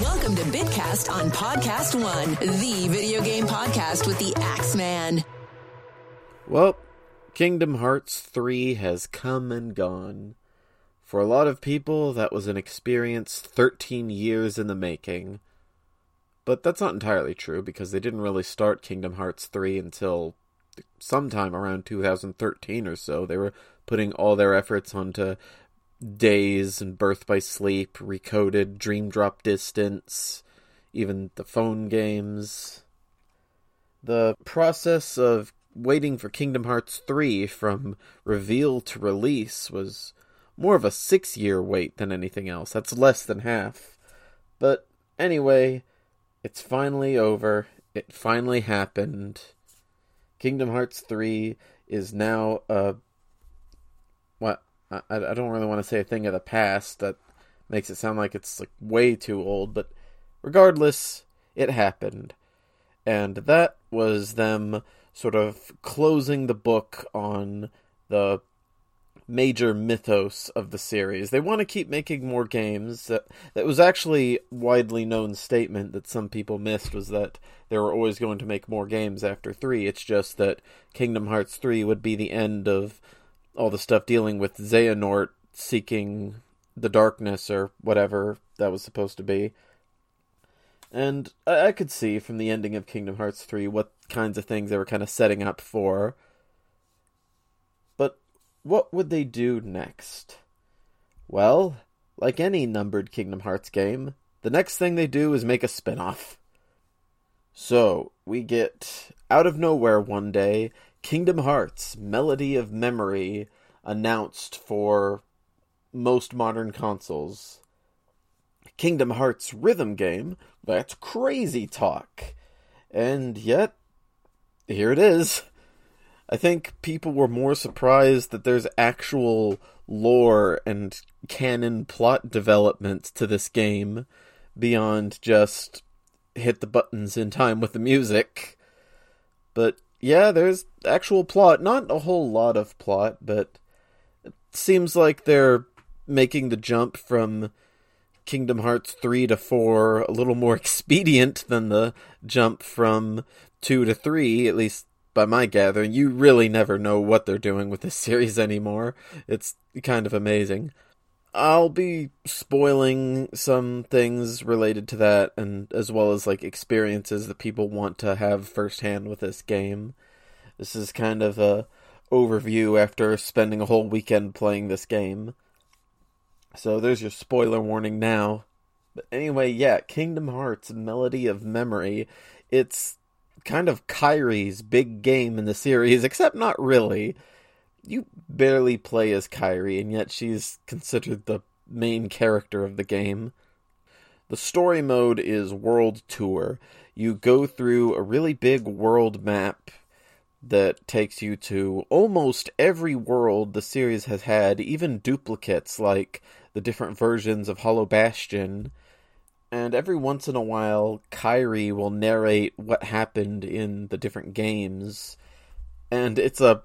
Welcome to Bitcast on Podcast One, the video game podcast with the Axeman. Well, Kingdom Hearts 3 has come and gone. For a lot of people, that was an experience 13 years in the making. But that's not entirely true because they didn't really start Kingdom Hearts 3 until sometime around 2013 or so. They were putting all their efforts onto Days and Birth by Sleep, Recoded, Dream Drop Distance, even the phone games. The process of waiting for Kingdom Hearts 3 from reveal to release was more of a six year wait than anything else. That's less than half. But anyway, it's finally over. It finally happened. Kingdom Hearts 3 is now a. What? I, I don't really want to say a thing of the past. That makes it sound like it's like way too old. But regardless, it happened. And that was them sort of closing the book on the major mythos of the series. They want to keep making more games. That that was actually widely known statement that some people missed was that they were always going to make more games after 3. It's just that Kingdom Hearts 3 would be the end of all the stuff dealing with Xehanort seeking the darkness or whatever that was supposed to be. And I, I could see from the ending of Kingdom Hearts 3 what kinds of things they were kind of setting up for. But what would they do next? Well, like any numbered Kingdom Hearts game, the next thing they do is make a spin off. So, we get out of nowhere one day Kingdom Hearts Melody of Memory announced for most modern consoles. Kingdom Hearts rhythm game, that's crazy talk. And yet, here it is. I think people were more surprised that there's actual lore and canon plot development to this game beyond just hit the buttons in time with the music. But yeah, there's actual plot. Not a whole lot of plot, but it seems like they're making the jump from Kingdom Hearts 3 to 4 a little more expedient than the jump from 2 to 3, at least by my gathering. You really never know what they're doing with this series anymore. It's kind of amazing. I'll be spoiling some things related to that and as well as like experiences that people want to have firsthand with this game. This is kind of a overview after spending a whole weekend playing this game. So there's your spoiler warning now. But anyway, yeah, Kingdom Hearts Melody of Memory. It's kind of Kairi's big game in the series, except not really you barely play as Kairi, and yet she's considered the main character of the game. The story mode is World Tour. You go through a really big world map that takes you to almost every world the series has had, even duplicates like the different versions of Hollow Bastion. And every once in a while, Kairi will narrate what happened in the different games. And it's a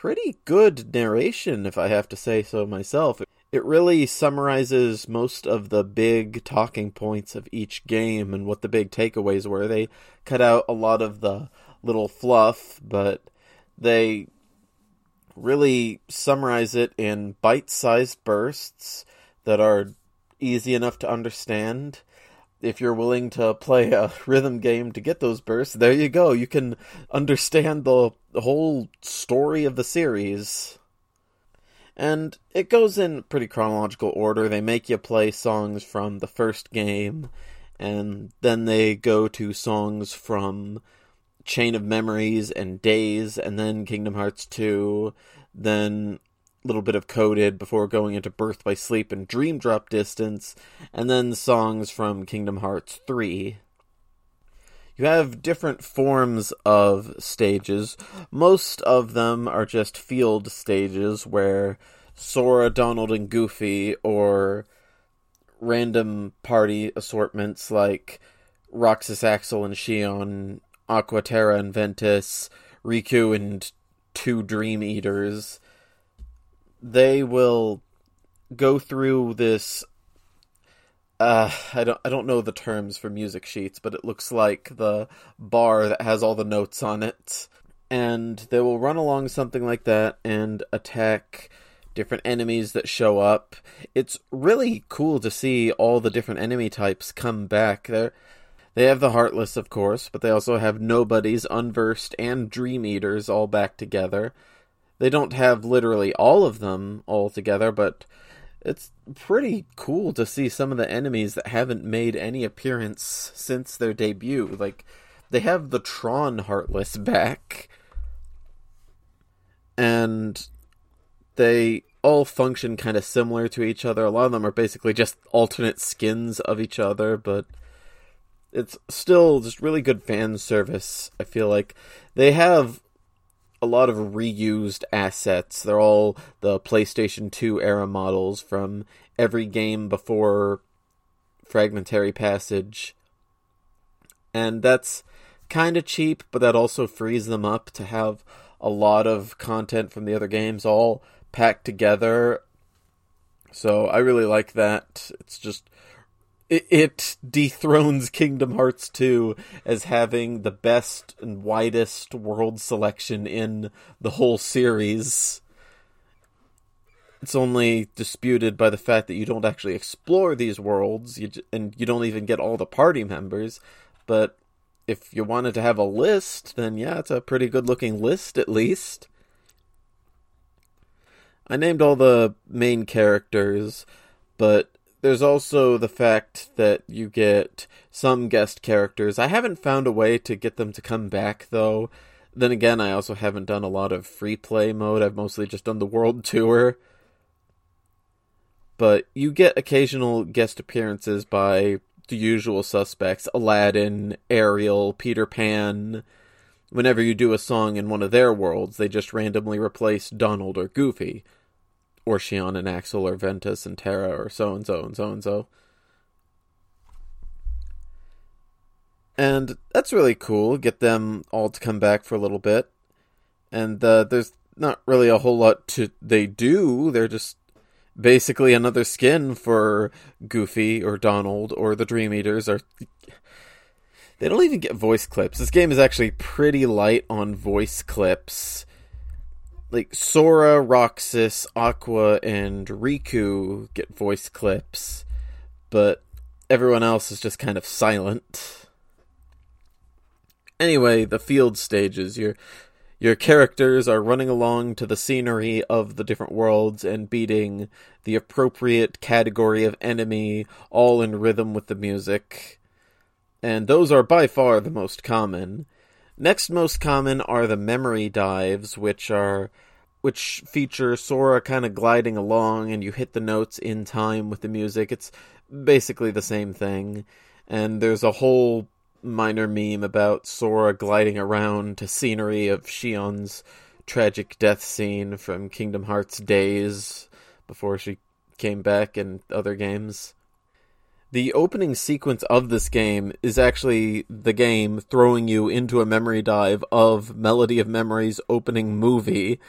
pretty good narration, if I have to say so myself. It really summarizes most of the big talking points of each game and what the big takeaways were. They cut out a lot of the little fluff, but they really summarize it in bite sized bursts that are easy enough to understand if you're willing to play a rhythm game to get those bursts, there you go. You can understand the, whole story of the series. And it goes in pretty chronological order. They make you play songs from the first game, and then they go to songs from Chain of Memories and Days, and then Kingdom Hearts 2, then a little bit of coded before going into Birth by Sleep and Dream Drop Distance, and then songs from Kingdom Hearts 3. You have different forms of stages. Most of them are just field stages where Sora, Donald, and Goofy, or random party assortments like Roxas, Axel, and Xion, Aqua, Terra, and Ventus, Riku, and two Dream Eaters, they will go through this uh, I don't I don't know the terms for music sheets, but it looks like the bar that has all the notes on it. And they will run along something like that and attack different enemies that show up. It's really cool to see all the different enemy types come back. They they have the Heartless, of course, but they also have Nobodies, Unversed, and Dream Eaters all back together. They don't have literally all of them all together, but it's pretty cool to see some of the enemies that haven't made any appearance since their debut. Like, they have the Tron Heartless back. And they all function kind of similar to each other. A lot of them are basically just alternate skins of each other, but it's still just really good fan service. I feel like they have a lot of reused assets. They're all the PlayStation 2 era models from every game before Fragmentary Passage. And that's kind of cheap, but that also frees them up to have a lot of content from the other games all packed together. So I really like that. It's just it, dethrones Kingdom Hearts 2 as having the best and widest world selection in the whole series. It's only disputed by the fact that you don't actually explore these worlds, you, and you don't even get all the party members. But if you wanted to have a list, then yeah, it's a pretty good looking list at least. I named all the main characters, but there's also the fact that you get some guest characters. I haven't found a way to get them to come back though. Then again, I also haven't done a lot of free play mode. I've mostly just done the world tour. But you get occasional guest appearances by the usual suspects Aladdin, Ariel, Peter Pan. Whenever you do a song in one of their worlds, they just randomly replace Donald or Goofy or Xion and Axel or Ventus and Terra or so and so and so and so. And that's really cool. Get them all to come back for a little bit. And uh, there's not really a whole lot to they do. They're just basically another skin for Goofy or Donald or the Dream Eaters or they don't even get voice clips. This game is actually pretty light on voice clips like Sora, Roxas, Aqua, and Riku get voice clips, but everyone else is just kind of silent. Anyway, the field stages, your your characters are running along to the scenery of the different worlds and beating the appropriate category of enemy, all in rhythm with the music. And those are by far the most common. Next most common are the memory dives, which are which feature Sora kind of gliding along and you hit the notes in time with the music. It's basically the same thing. And there's a whole minor meme about Sora gliding around to scenery of Xion's tragic death scene from Kingdom Hearts days before she came back in other games. The opening sequence of this game is actually the game throwing you into a memory dive of Melody of Memories opening movie,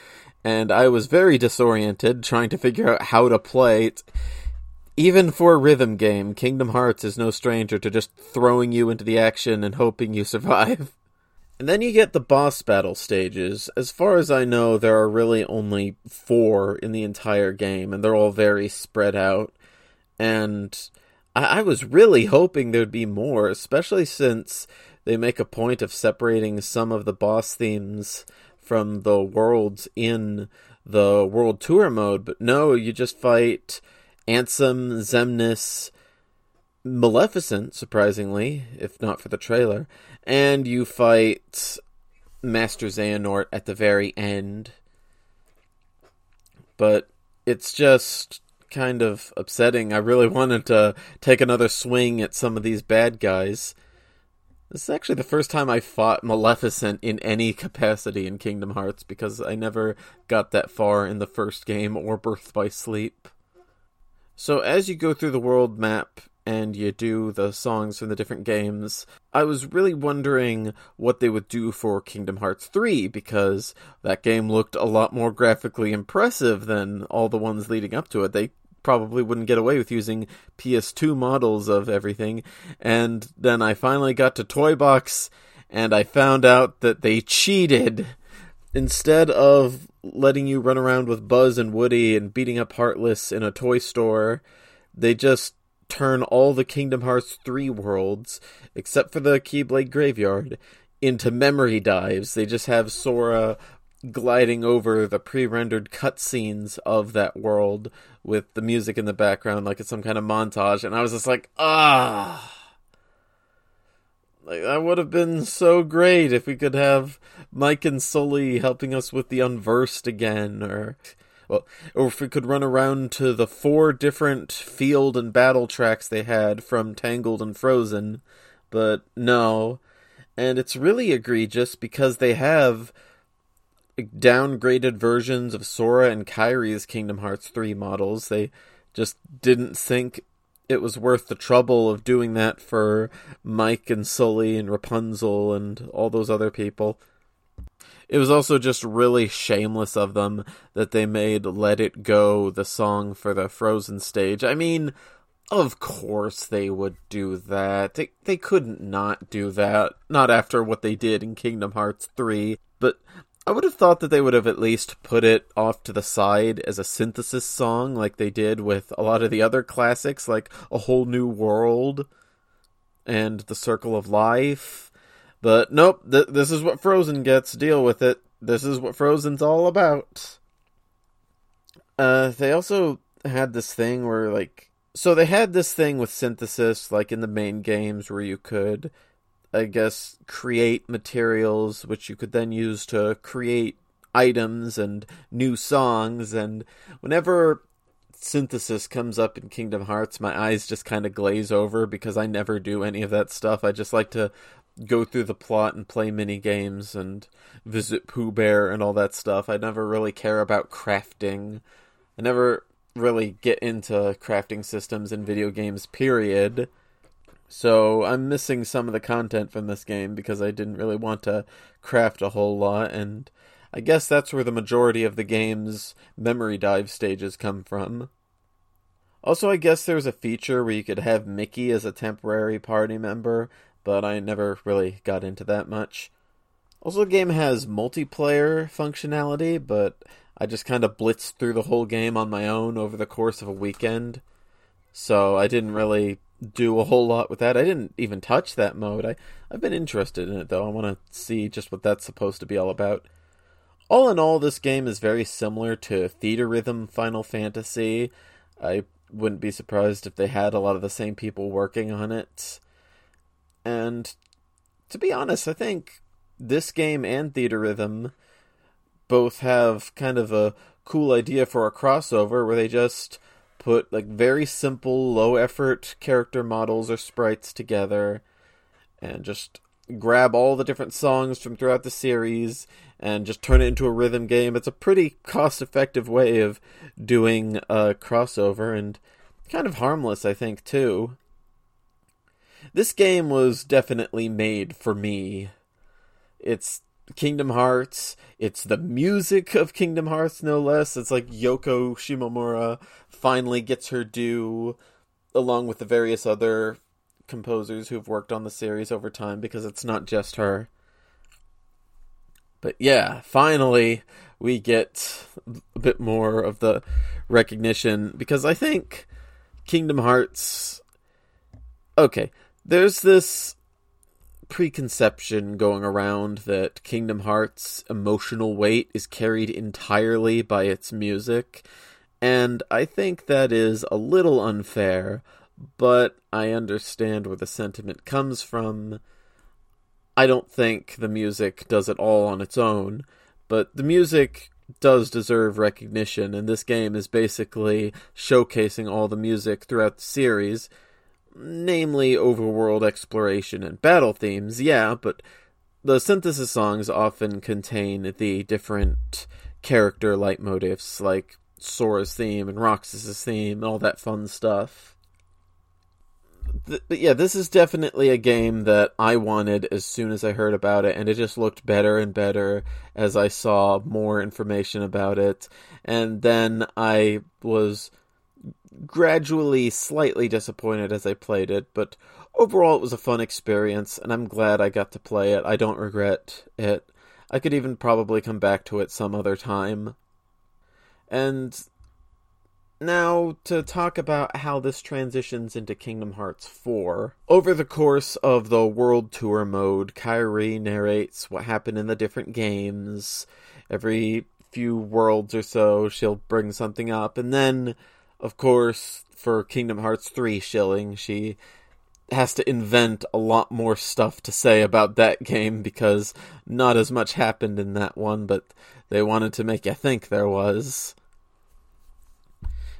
and I was very disoriented trying to figure out how to play. It. Even for a rhythm game, Kingdom Hearts is no stranger to just throwing you into the action and hoping you survive. And then you get the boss battle stages. As far as I know, there are really only four in the entire game, and they're all very spread out. And I, I was really hoping there'd be more, especially since they make a point of separating some of the boss themes from the worlds in the world tour mode. But no, you just fight Ansem, Xemnas, Maleficent, surprisingly, if not for the trailer, and you fight Master Xehanort at the very end. But it's just kind of upsetting. I really wanted to take another swing at some of these bad guys. This is actually the first time I fought Maleficent in any capacity in Kingdom Hearts because I never got that far in the first game or Birth by Sleep. So as you go through the world map and you do the songs from the different games, I was really wondering what they would do for Kingdom Hearts 3 because that game looked a lot more graphically impressive than all the ones leading up to it. They probably wouldn't get away with using PS2 models of everything. And then I finally got to Toy Box and I found out that they cheated. Instead of letting you run around with Buzz and Woody and beating up Heartless in a toy store, they just turn all the Kingdom Hearts 3 worlds, except for the Keyblade Graveyard, into memory dives. They just have Sora gliding over the pre-rendered cutscenes of that world with the music in the background like it's some kind of montage and i was just like ah. Like that would have been so great if we could have mike and sully helping us with the unversed again or well or if we could run around to the four different field and battle tracks they had from tangled and frozen but no. And it's really egregious because they have downgraded versions of Sora and Kairi's Kingdom Hearts 3 models. They just didn't think it was worth the trouble of doing that for Mike and Sully and Rapunzel and all those other people. It was also just really shameless of them that they made Let It Go the song for the Frozen stage. I mean, of course they would do that. They they couldn't not do that. Not after what they did in Kingdom Hearts 3. But I would have thought that they would have at least put it off to the side as a synthesis song, like they did with a lot of the other classics, like A Whole New World and The Circle of Life. But nope, th- this is what Frozen gets. Deal with it. This is what Frozen's all about. Uh, they also had this thing where, like, so they had this thing with synthesis, like in the main games, where you could I guess, create materials which you could then use to create items and new songs. And whenever synthesis comes up in Kingdom Hearts, my eyes just kind of glaze over because I never do any of that stuff. I just like to go through the plot and play mini games and visit Pooh Bear and all that stuff. I never really care about crafting. I never really get into crafting systems in video games, period. So I'm missing some of the content from this game because I didn't really want to craft a whole lot, and I guess that's where the majority of the game's memory dive stages come from. Also, I guess there's a feature where you could have Mickey as a temporary party member, but I never really got into that much. Also, the game has multiplayer functionality, but I just kind of blitzed through the whole game on my own over the course of a weekend. So I didn't really do a whole lot with that. I didn't even touch that mode. I, I've been interested in it though. I want to see just what that's supposed to be all about. All in all, this game is very similar to Theatrhythm Final Fantasy. I wouldn't be surprised if they had a lot of the same people working on it. And to be honest, I think this game and Theatrhythm both have kind of a cool idea for a crossover where they just put like very simple, low effort character models or sprites together and just grab all the different songs from throughout the series and just turn it into a rhythm game. It's a pretty cost effective way of doing a crossover and kind of harmless, I think, too. This game was definitely made for me. It's Kingdom Hearts. It's the music of Kingdom Hearts, no less. It's like Yoko Shimomura finally gets her due, along with the various other composers who've worked on the series over time, because it's not just her. But yeah, finally we get a bit more of the recognition, because I think Kingdom Hearts. Okay, there's this preconception going around that Kingdom Hearts' emotional weight is carried entirely by its music, and I think that is a little unfair, but I understand where the sentiment comes from. I don't think the music does it all on its own, but the music does deserve recognition, and this game is basically showcasing all the music throughout the series namely overworld exploration and battle themes, yeah, but the synthesis songs often contain the different character leitmotifs, like Sora's theme and Roxas's theme, and all that fun stuff. but yeah, this is definitely a game that I wanted as soon as I heard about it, and it just looked better and better as I saw more information about it. And then I was gradually slightly disappointed as I played it, but overall it was a fun experience, and I'm glad I got to play it. I don't regret it. I could even probably come back to it some other time. And now, to talk about how this transitions into Kingdom Hearts 4. Over the course of the World Tour mode, Kairi narrates what happened in the different games. Every few worlds or so, she'll bring something up. And then, of course, for Kingdom Hearts 3 shilling, she has to invent a lot more stuff to say about that game because not as much happened in that one, but they wanted to make you think there was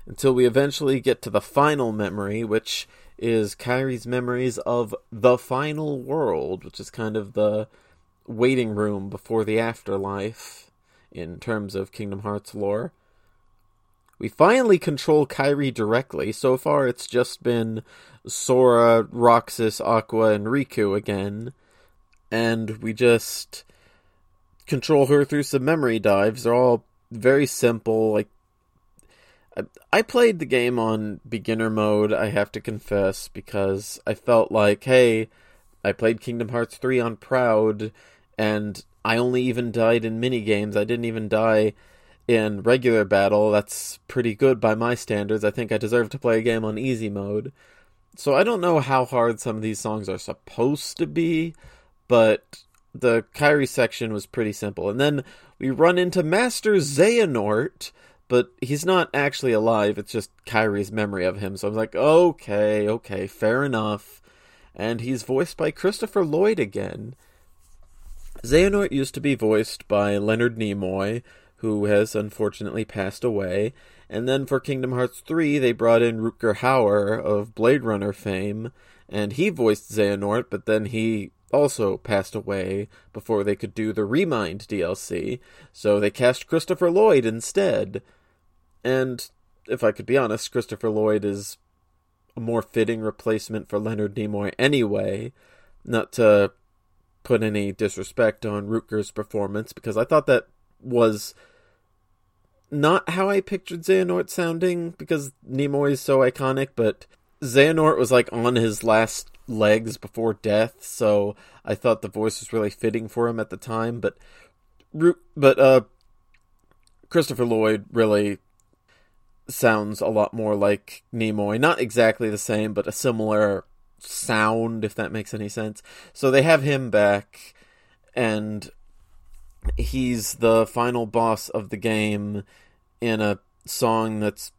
until we eventually get to the final memory, which is Kairi's memories of the final world, which is kind of the waiting room before the afterlife in terms of Kingdom Hearts lore. We finally control Kairi directly. So far, it's just been Sora, Roxas, Aqua, and Riku again. And we just control her through some memory dives. They're all very simple, like I played the game on beginner mode, I have to confess, because I felt like, hey, I played Kingdom Hearts 3 on Proud, and I only even died in mini games. I didn't even die in regular battle. That's pretty good by my standards. I think I deserve to play a game on easy mode. So I don't know how hard some of these songs are supposed to be, but the Kairi section was pretty simple. And then we run into Master Xehanort, but he's not actually alive. It's just Kairi's memory of him. So I'm like, okay, okay, fair enough. And he's voiced by Christopher Lloyd again. Xehanort used to be voiced by Leonard Nimoy, who has unfortunately passed away. And then for Kingdom Hearts 3, they brought in Rutger Hauer of Blade Runner fame, and he voiced Xehanort, but then he also passed away before they could do the Remind DLC, so they cast Christopher Lloyd instead. And if I could be honest, Christopher Lloyd is a more fitting replacement for Leonard Nimoy anyway. Not to put any disrespect on Rutger's performance, because I thought that was not how I pictured Xehanort sounding, because Nimoy is so iconic, but Xehanort was like on his last legs before death, so I thought the voice was really fitting for him at the time, but but uh Christopher Lloyd really sounds a lot more like Nimoy. Not exactly the same, but a similar sound, if that makes any sense. So they have him back, and he's the final boss of the game in a song that's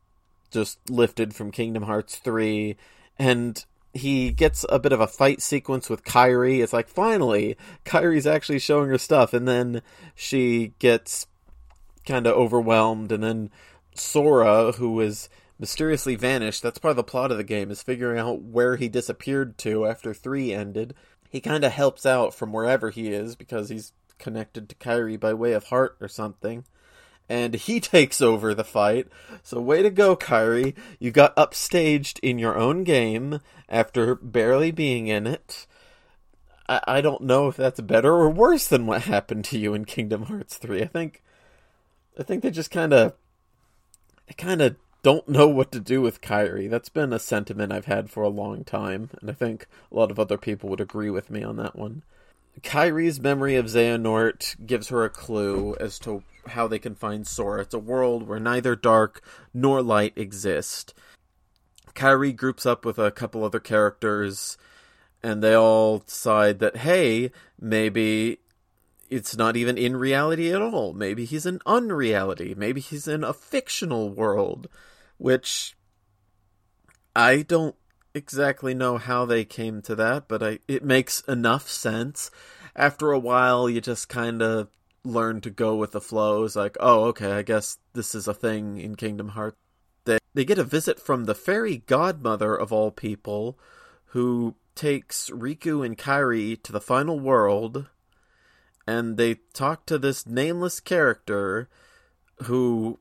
just lifted from Kingdom Hearts 3. And he gets a bit of a fight sequence with Kairi. It's like, finally, Kairi's actually showing her stuff. And then she gets kind of overwhelmed, and then Sora, who is mysteriously vanished. That's part of the plot of the game is figuring out where he disappeared to after three ended. He kind of helps out from wherever he is because he's connected to Kairi by way of heart or something. And he takes over the fight. So way to go, Kairi. You got upstaged in your own game after barely being in it. I, I don't know if that's better or worse than what happened to you in Kingdom Hearts 3. I think I think they just kind of I kind of don't know what to do with Kairi. That's been a sentiment I've had for a long time, and I think a lot of other people would agree with me on that one. Kairi's memory of Xehanort gives her a clue as to how they can find Sora. It's a world where neither dark nor light exist. Kairi groups up with a couple other characters, and they all decide that, hey, maybe it's not even in reality at all. Maybe he's an unreality. Maybe he's in a fictional world, which I don't exactly know how they came to that, but I it makes enough sense. After a while, you just kind of learn to go with the flow. It's like, oh, okay, I guess this is a thing in Kingdom Hearts. They they get a visit from the fairy godmother of all people, who takes Riku and Kairi to the final world and they talk to this nameless character who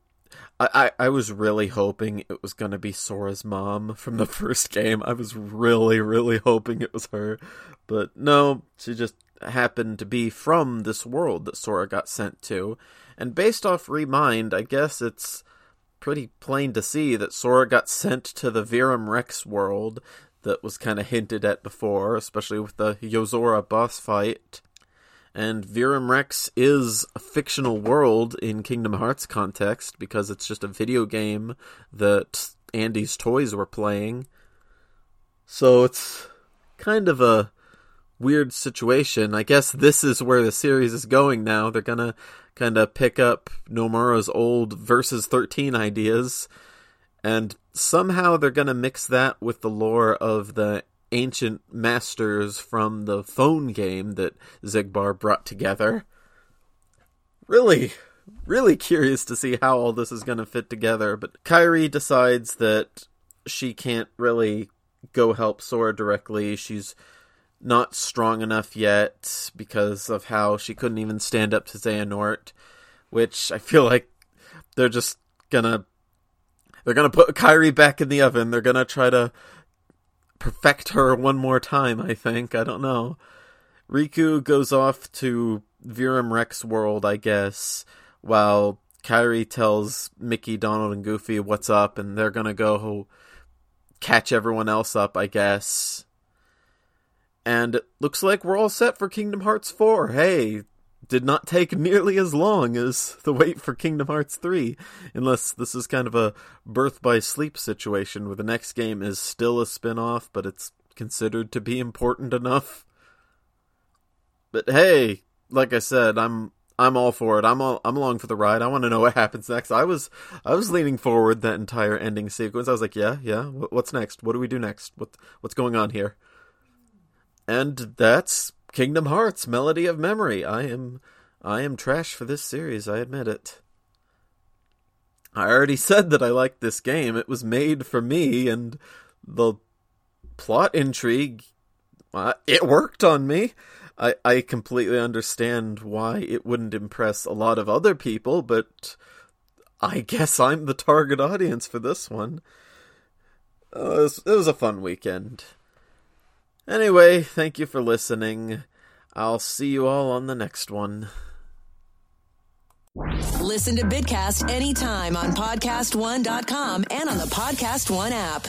I, I, was really hoping it was to be Sora's mom from the first game. I was really, really hoping it was her. But no, she just happened to be from this world that Sora got sent to. And based off Remind, I guess it's pretty plain to see that Sora got sent to the Verum Rex world that was kind of hinted at before, especially with the Yozora boss fight. And Verum Rex is a fictional world in Kingdom Hearts context because it's just a video game that Andy's toys were playing. So it's kind of a weird situation. I guess this is where the series is going now. They're gonna kind of pick up Nomura's old versus 13 ideas and somehow they're gonna mix that with the lore of the ancient masters from the phone game that Xigbar brought together. Really, really curious to see how all this is going to fit together. But Kairi decides that she can't really go help Sora directly. She's not strong enough yet because of how she couldn't even stand up to Xehanort, which I feel like they're just gonna they're gonna put Kairi back in the oven. They're gonna try to perfect her one more time, I think. I don't know. Riku goes off to Verum Rex world, I guess, while Kairi tells Mickey, Donald, and Goofy what's up, and they're gonna go catch everyone else up, I guess. And it looks like we're all set for Kingdom Hearts 4. Hey, did not take nearly as long as the wait for Kingdom Hearts 3, unless this is kind of a birth by sleep situation where the next game is still a spin off, but it's considered to be important enough. But hey, like I said, I'm I'm all for it. I'm all I'm along for the ride. I want to know what happens next. I was I was leaning forward that entire ending sequence. I was like, yeah, yeah. What's next? What do we do next? What what's going on here? And that's Kingdom Hearts Melody of Memory. I am I am trash for this series, I admit it. I already said that I liked this game. It was made for me and the plot intrigue uh, it worked on me. I I completely understand why it wouldn't impress a lot of other people, but I guess I'm the target audience for this one. Uh, it, was, it was a fun weekend. Anyway, thank you for listening. I'll see you all on the next one. Listen to Bitcast anytime on podcast1.com and on the Podcast One app.